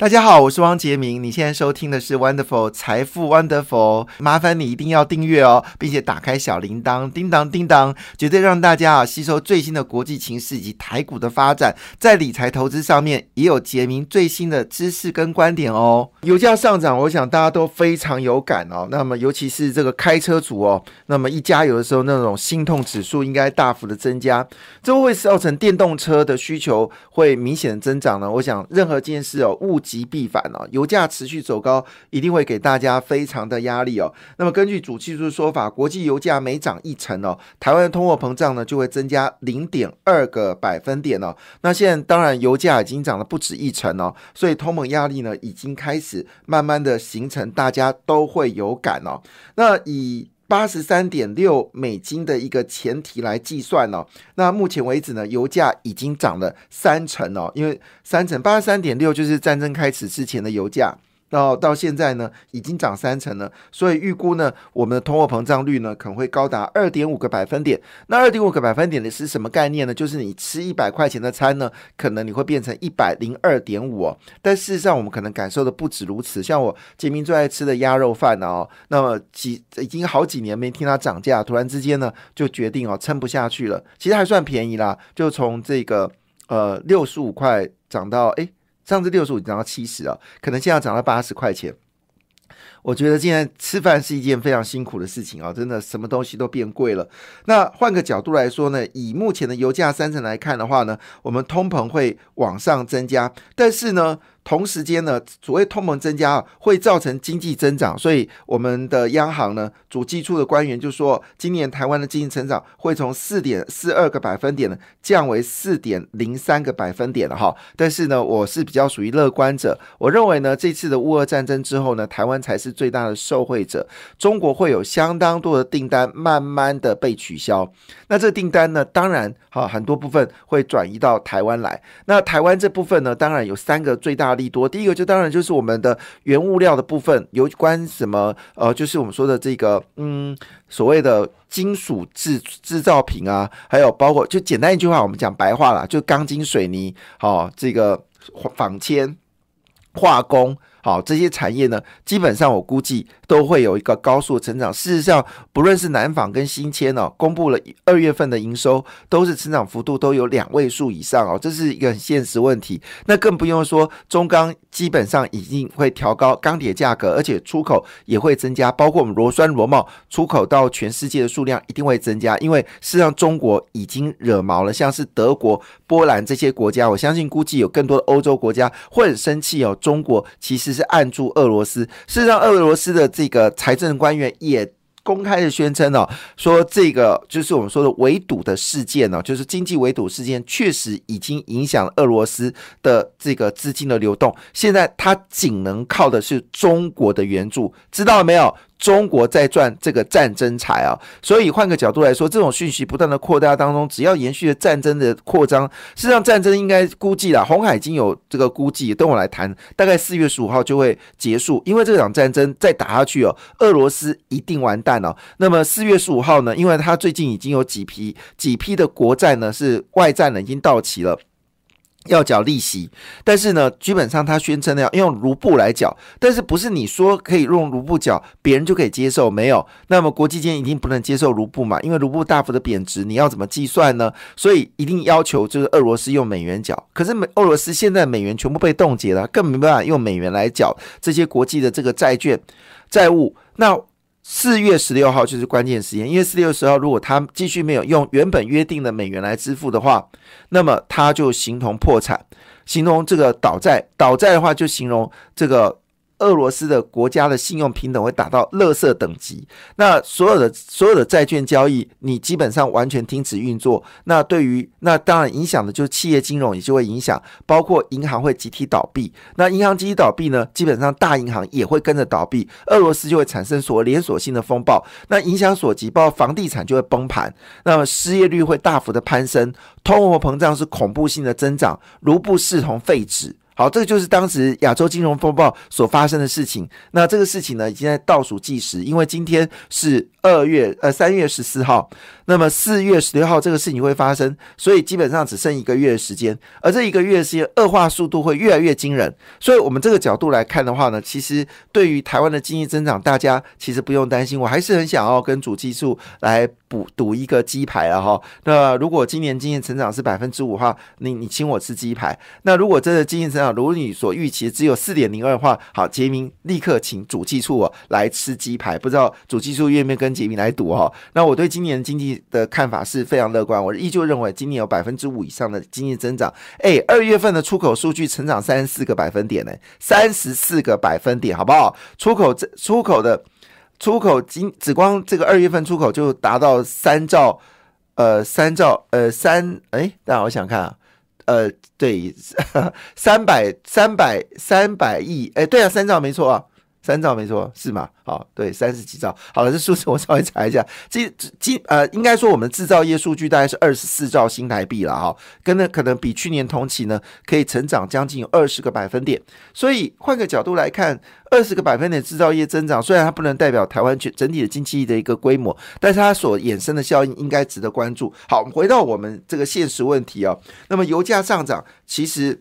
大家好，我是汪杰明。你现在收听的是 Wonderful 财富 Wonderful，麻烦你一定要订阅哦，并且打开小铃铛，叮当叮当，绝对让大家啊吸收最新的国际情势以及台股的发展，在理财投资上面也有杰明最新的知识跟观点哦。油价上涨，我想大家都非常有感哦。那么尤其是这个开车族哦，那么一加油的时候，那种心痛指数应该大幅的增加，这会造成电动车的需求会明显的增长呢。我想任何件事哦，物极必反哦，油价持续走高，一定会给大家非常的压力哦。那么根据主技术的说法，国际油价每涨一成哦，台湾的通货膨胀呢就会增加零点二个百分点哦。那现在当然油价已经涨了不止一成哦，所以通膨压力呢已经开始慢慢的形成，大家都会有感哦。那以八十三点六美金的一个前提来计算哦，那目前为止呢，油价已经涨了三成哦，因为三成八十三点六就是战争开始之前的油价。到到现在呢，已经涨三成了，所以预估呢，我们的通货膨胀率呢可能会高达二点五个百分点。那二点五个百分点的是什么概念呢？就是你吃一百块钱的餐呢，可能你会变成一百零二点五。但事实上，我们可能感受的不止如此。像我杰明最爱吃的鸭肉饭哦，那么几已经好几年没听它涨价，突然之间呢就决定哦撑不下去了。其实还算便宜啦，就从这个呃六十五块涨到哎。上次六十五涨到七十啊，可能现在涨到八十块钱。我觉得现在吃饭是一件非常辛苦的事情啊，真的什么东西都变贵了。那换个角度来说呢，以目前的油价三成来看的话呢，我们通膨会往上增加，但是呢。同时间呢，所谓通膨增加，会造成经济增长，所以我们的央行呢，主计处的官员就说，今年台湾的经济成长会从四点四二个百分点呢，降为四点零三个百分点了哈。但是呢，我是比较属于乐观者，我认为呢，这次的乌俄战争之后呢，台湾才是最大的受惠者，中国会有相当多的订单慢慢的被取消，那这订单呢，当然哈，很多部分会转移到台湾来，那台湾这部分呢，当然有三个最大。利多，第一个就当然就是我们的原物料的部分，有关什么呃，就是我们说的这个嗯，所谓的金属制制造品啊，还有包括就简单一句话，我们讲白话啦，就钢筋水泥，好，这个纺纤、化工。好，这些产业呢，基本上我估计都会有一个高速成长。事实上，不论是南纺跟新签哦，公布了二月份的营收，都是成长幅度都有两位数以上哦，这是一个很现实问题。那更不用说中钢基本上已经会调高钢铁价格，而且出口也会增加，包括我们螺栓螺帽出口到全世界的数量一定会增加，因为事实上中国已经惹毛了，像是德国、波兰这些国家，我相信估计有更多的欧洲国家会很生气哦。中国其实。是按住俄罗斯，事实上，俄罗斯的这个财政官员也公开的宣称哦，说这个就是我们说的围堵的事件呢，就是经济围堵事件，确实已经影响了俄罗斯的这个资金的流动。现在它仅能靠的是中国的援助，知道了没有？中国在赚这个战争财啊，所以换个角度来说，这种讯息不断的扩大当中，只要延续的战争的扩张，事实上战争应该估计啦，红海已经有这个估计，等我来谈，大概四月十五号就会结束，因为这场战争再打下去哦，俄罗斯一定完蛋了。那么四月十五号呢，因为他最近已经有几批几批的国债呢是外债呢已经到期了。要缴利息，但是呢，基本上他宣称呢要用卢布来缴，但是不是你说可以用卢布缴，别人就可以接受？没有，那么国际间一定不能接受卢布嘛，因为卢布大幅的贬值，你要怎么计算呢？所以一定要求就是俄罗斯用美元缴，可是美俄罗斯现在美元全部被冻结了，更没办法用美元来缴这些国际的这个债券债务，那。四月十六号就是关键时间，因为四月十号如果他继续没有用原本约定的美元来支付的话，那么他就形同破产，形同这个倒债。倒债的话，就形容这个。俄罗斯的国家的信用平等会达到垃圾等级，那所有的所有的债券交易，你基本上完全停止运作。那对于那当然影响的就是企业金融也就会影响，包括银行会集体倒闭。那银行集体倒闭呢，基本上大银行也会跟着倒闭，俄罗斯就会产生所谓连锁性的风暴。那影响所及，包括房地产就会崩盘，那么失业率会大幅的攀升，通货膨胀是恐怖性的增长，卢布视同废纸。好，这个就是当时亚洲金融风暴所发生的事情。那这个事情呢，已经在倒数计时，因为今天是二月呃三月十四号，那么四月十六号这个事情会发生，所以基本上只剩一个月的时间，而这一个月的时间恶化速度会越来越惊人。所以，我们这个角度来看的话呢，其实对于台湾的经济增长，大家其实不用担心。我还是很想要跟主技术来补赌一个鸡排啊哈。那如果今年经济成长是百分之五的话，你你请我吃鸡排。那如果真的经济成长如你所预期只有四点零二的话，好，杰明立刻请主技术哦来吃鸡排。不知道主技术愿不愿意跟杰明来赌哈？那我对今年经济的看法是非常乐观，我依旧认为今年有百分之五以上的经济增长。哎，二月份的出口数据成长三十四个百分点呢，三十四个百分点，好不好？出口这出口的出口今只光这个二月份出口就达到三兆，呃，三兆，呃，三，哎，那我想看啊。呃，对，三百三百三百亿，哎，对啊，三兆没错啊，三兆没错，是吗？好，对，三十几兆。好了，这数字我稍微查一下，这今呃，应该说我们制造业数据大概是二十四兆新台币了哈，跟呢可能比去年同期呢可以成长将近二十个百分点。所以换个角度来看，二十个百分点制造业增长，虽然它不能代表台湾全整体的经济的一个规模，但是它所衍生的效应应该值得关注。好，回到我们这个现实问题哦，那么油价上涨，其实。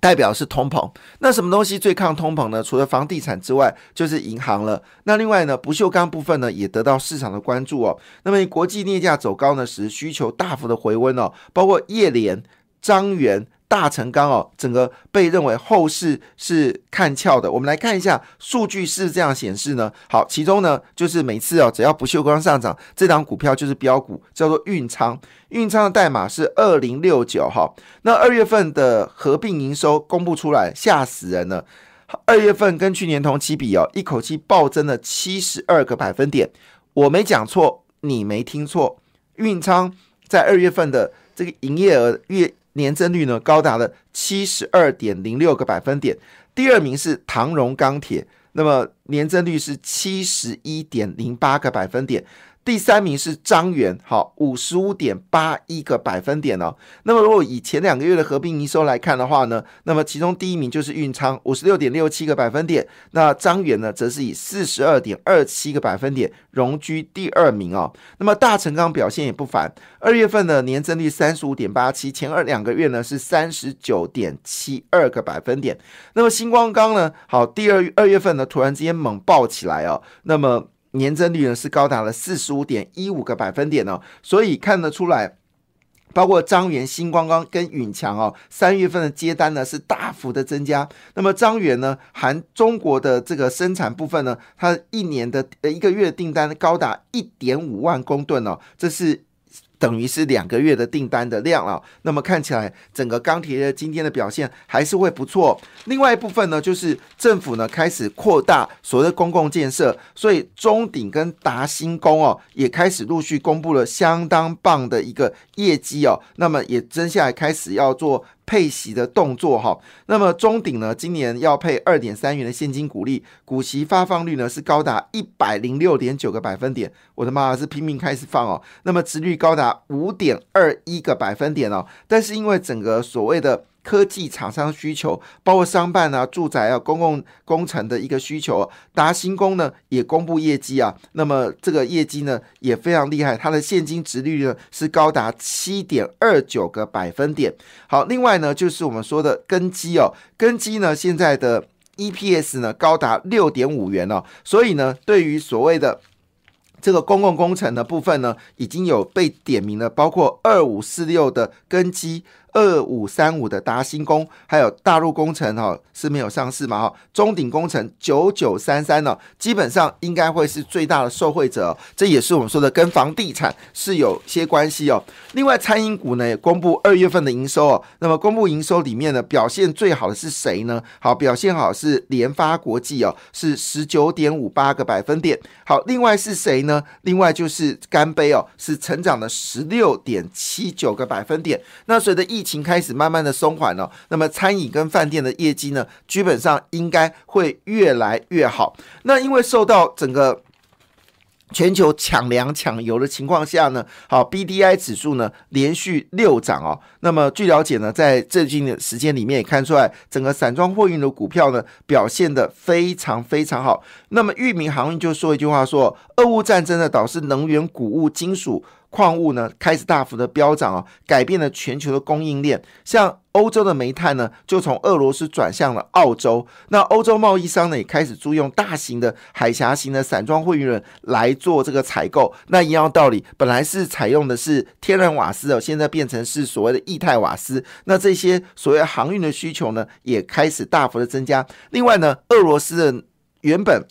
代表是通膨，那什么东西最抗通膨呢？除了房地产之外，就是银行了。那另外呢，不锈钢部分呢，也得到市场的关注哦。那么国际镍价走高呢，使需求大幅的回温哦，包括叶联、张元。大成钢哦，整个被认为后市是看俏的。我们来看一下数据是这样显示呢。好，其中呢就是每次哦，只要不锈钢上涨，这档股票就是标股，叫做运仓。运仓的代码是二零六九哈。那二月份的合并营收公布出来，吓死人了。二月份跟去年同期比哦，一口气暴增了七十二个百分点。我没讲错，你没听错。运仓在二月份的这个营业额月。年增率呢高达了七十二点零六个百分点，第二名是唐荣钢铁，那么年增率是七十一点零八个百分点。第三名是张元，好，五十五点八一个百分点哦。那么如果以前两个月的合并营收来看的话呢，那么其中第一名就是运仓，五十六点六七个百分点。那张元呢，则是以四十二点二七个百分点荣居第二名哦。那么大成钢表现也不凡，二月份的年增率三十五点八七，前二两个月呢是三十九点七二个百分点。那么星光钢呢，好，第二二月份呢突然之间猛爆起来哦，那么。年增率呢是高达了四十五点一五个百分点哦，所以看得出来，包括张元、新光光跟允强哦，三月份的接单呢是大幅的增加。那么张元呢，含中国的这个生产部分呢，它一年的呃一个月订单高达一点五万公吨哦，这是。等于是两个月的订单的量了，那么看起来整个钢铁业今天的表现还是会不错。另外一部分呢，就是政府呢开始扩大所谓的公共建设，所以中鼎跟达新工哦也开始陆续公布了相当棒的一个业绩哦，那么也接下来开始要做。配息的动作哈，那么中鼎呢，今年要配二点三元的现金股利，股息发放率呢是高达一百零六点九个百分点，我的妈是拼命开始放哦，那么值率高达五点二一个百分点哦，但是因为整个所谓的。科技厂商需求，包括商办啊、住宅啊、公共工程的一个需求，达新工呢也公布业绩啊，那么这个业绩呢也非常厉害，它的现金值率呢是高达七点二九个百分点。好，另外呢就是我们说的根基哦，根基呢现在的 EPS 呢高达六点五元哦，所以呢对于所谓的这个公共工程的部分呢，已经有被点名了，包括二五四六的根基。二五三五的达新工，还有大陆工程哈是没有上市嘛哈，中鼎工程九九三三呢，基本上应该会是最大的受惠者，这也是我们说的跟房地产是有些关系哦。另外，餐饮股呢也公布二月份的营收哦，那么公布营收里面呢表现最好的是谁呢？好，表现好是联发国际哦，是十九点五八个百分点。好，另外是谁呢？另外就是干杯哦，是成长了十六点七九个百分点。那随着疫情开始慢慢的松缓了，那么餐饮跟饭店的业绩呢，基本上应该会越来越好。那因为受到整个全球抢粮抢油的情况下呢，好，B D I 指数呢连续六涨哦。那么据了解呢，在最近的时间里面也看出来，整个散装货运的股票呢表现的非常非常好。那么裕民航运就说一句话说，俄乌战争呢导致能源、谷物、金属。矿物呢开始大幅的飙涨啊，改变了全球的供应链。像欧洲的煤炭呢，就从俄罗斯转向了澳洲。那欧洲贸易商呢，也开始租用大型的海峡型的散装货运轮来做这个采购。那一样道理，本来是采用的是天然瓦斯哦，现在变成是所谓的液态瓦斯。那这些所谓航运的需求呢，也开始大幅的增加。另外呢，俄罗斯的原本。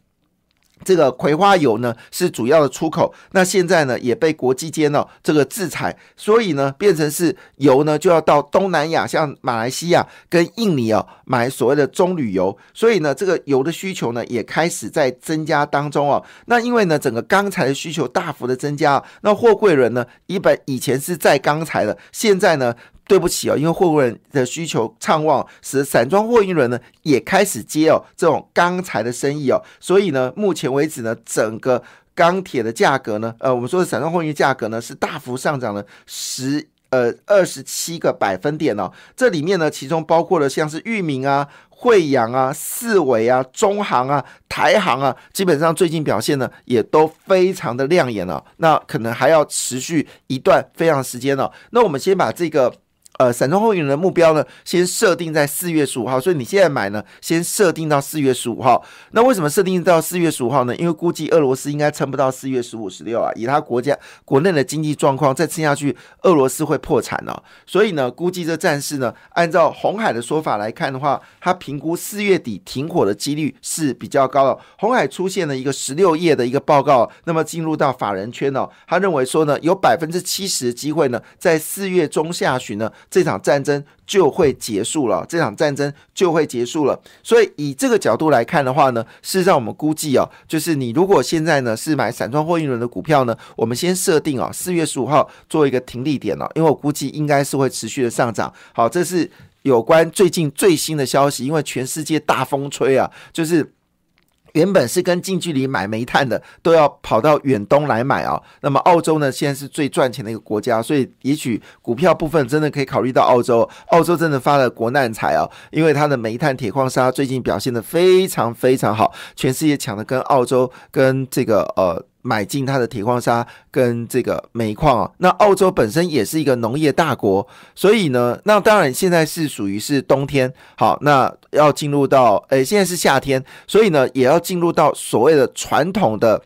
这个葵花油呢是主要的出口，那现在呢也被国际间呢这个制裁，所以呢变成是油呢就要到东南亚，像马来西亚跟印尼哦买所谓的棕榈油，所以呢这个油的需求呢也开始在增加当中哦。那因为呢整个钢材的需求大幅的增加，那货柜轮呢一本以前是在钢材的，现在呢。对不起哦，因为货运的需求畅旺，使散装货运轮呢也开始接哦这种钢材的生意哦，所以呢，目前为止呢，整个钢铁的价格呢，呃，我们说的散装货运价格呢是大幅上涨了十呃二十七个百分点哦，这里面呢，其中包括了像是裕民啊、惠阳啊、四维啊、中航啊、台航啊，基本上最近表现呢也都非常的亮眼了，那可能还要持续一段非常时间了，那我们先把这个。呃，散装货运的目标呢，先设定在四月十五号，所以你现在买呢，先设定到四月十五号。那为什么设定到四月十五号呢？因为估计俄罗斯应该撑不到四月十五、十六啊，以他国家国内的经济状况，再撑下去，俄罗斯会破产了。所以呢，估计这战事呢，按照红海的说法来看的话，他评估四月底停火的几率是比较高的。红海出现了一个十六页的一个报告，那么进入到法人圈哦，他认为说呢，有百分之七十的机会呢，在四月中下旬呢。这场战争就会结束了，这场战争就会结束了。所以以这个角度来看的话呢，事实上我们估计哦，就是你如果现在呢是买散装货运轮的股票呢，我们先设定啊四月十五号做一个停利点了，因为我估计应该是会持续的上涨。好，这是有关最近最新的消息，因为全世界大风吹啊，就是。原本是跟近距离买煤炭的，都要跑到远东来买啊。那么澳洲呢，现在是最赚钱的一个国家，所以也许股票部分真的可以考虑到澳洲。澳洲真的发了国难财啊，因为它的煤炭、铁矿砂最近表现的非常非常好，全世界抢的跟澳洲跟这个呃。买进它的铁矿砂跟这个煤矿啊，那澳洲本身也是一个农业大国，所以呢，那当然现在是属于是冬天，好，那要进入到诶，现在是夏天，所以呢，也要进入到所谓的传统的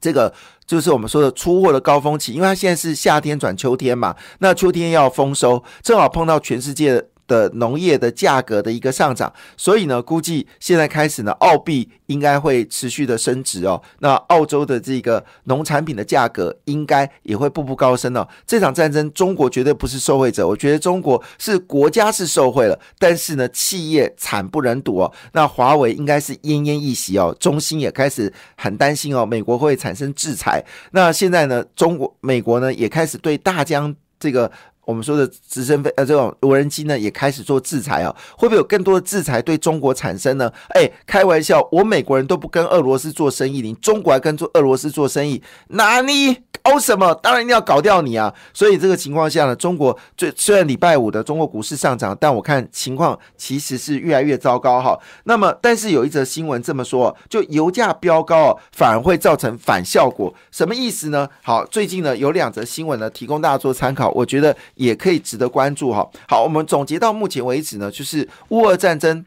这个，就是我们说的出货的高峰期，因为它现在是夏天转秋天嘛，那秋天要丰收，正好碰到全世界。的农业的价格的一个上涨，所以呢，估计现在开始呢，澳币应该会持续的升值哦。那澳洲的这个农产品的价格应该也会步步高升哦。这场战争，中国绝对不是受惠者，我觉得中国是国家是受惠了，但是呢，企业惨不忍睹哦。那华为应该是奄奄一息哦，中兴也开始很担心哦，美国会产生制裁。那现在呢，中国、美国呢也开始对大疆这个。我们说的直升飞呃，这种无人机呢，也开始做制裁啊，会不会有更多的制裁对中国产生呢？哎，开玩笑，我美国人都不跟俄罗斯做生意，你中国还跟做俄罗斯做生意，哪里？搞什么？当然一定要搞掉你啊！所以这个情况下呢，中国最虽然礼拜五的中国股市上涨，但我看情况其实是越来越糟糕哈。那么，但是有一则新闻这么说，就油价飙高哦，反而会造成反效果，什么意思呢？好，最近呢有两则新闻呢，提供大家做参考，我觉得也可以值得关注哈。好，我们总结到目前为止呢，就是乌俄战争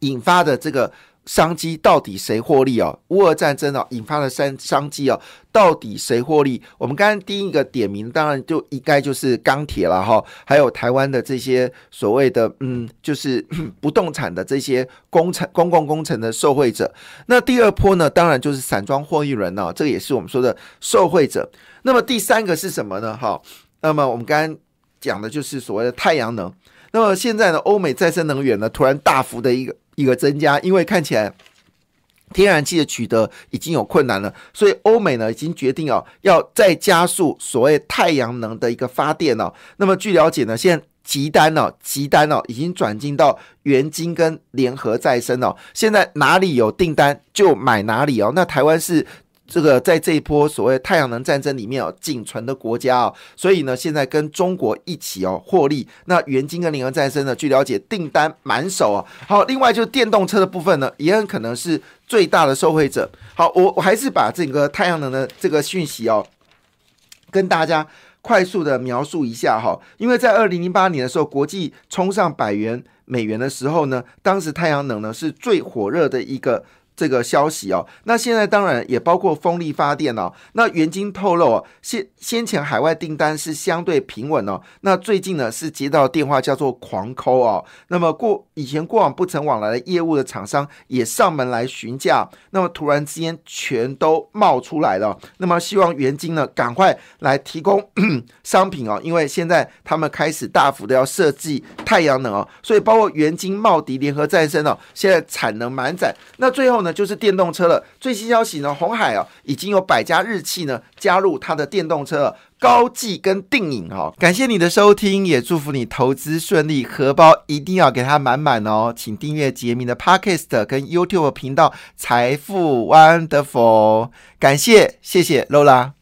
引发的这个。商机到底谁获利哦？乌俄战争哦引发的商商机哦，到底谁获利？我们刚刚第一个点名，当然就应该就是钢铁了哈，还有台湾的这些所谓的嗯，就是 不动产的这些工程、公共工程的受惠者。那第二波呢，当然就是散装货运人哦，这个也是我们说的受惠者。那么第三个是什么呢？哈，那么我们刚刚讲的就是所谓的太阳能。那么现在呢，欧美再生能源呢，突然大幅的一个。一个增加，因为看起来天然气的取得已经有困难了，所以欧美呢已经决定哦，要再加速所谓太阳能的一个发电哦。那么据了解呢，现在急单哦，急单哦，已经转进到元晶跟联合再生哦。现在哪里有订单就买哪里哦。那台湾是这个在这一波所谓太阳能战争里面哦，仅存的国家哦，所以呢，现在跟中国一起哦获利。那元晶跟联合再生呢，据了解订单满手哦。好，另外就是电动车的部分呢，也很可能是最大的受惠者。好，我我还是把整个太阳能的这个讯息哦，跟大家快速的描述一下哈。因为在二零零八年的时候，国际冲上百元美元的时候呢，当时太阳能呢是最火热的一个。这个消息哦，那现在当然也包括风力发电哦。那元晶透露哦，先先前海外订单是相对平稳哦。那最近呢是接到电话叫做狂抠哦。那么过以前过往不曾往来的业务的厂商也上门来询价，那么突然之间全都冒出来了。那么希望元晶呢赶快来提供 商品哦，因为现在他们开始大幅的要设计太阳能哦，所以包括元晶、茂迪、联合再生哦，现在产能满载。那最后。那就是电动车了。最新消息呢，红海啊已经有百家日企呢加入它的电动车高技跟定影哦。感谢你的收听，也祝福你投资顺利，荷包一定要给它满满哦。请订阅杰明的 Podcast 跟 YouTube 频道财富 Wonderful。感谢，谢谢 Lola。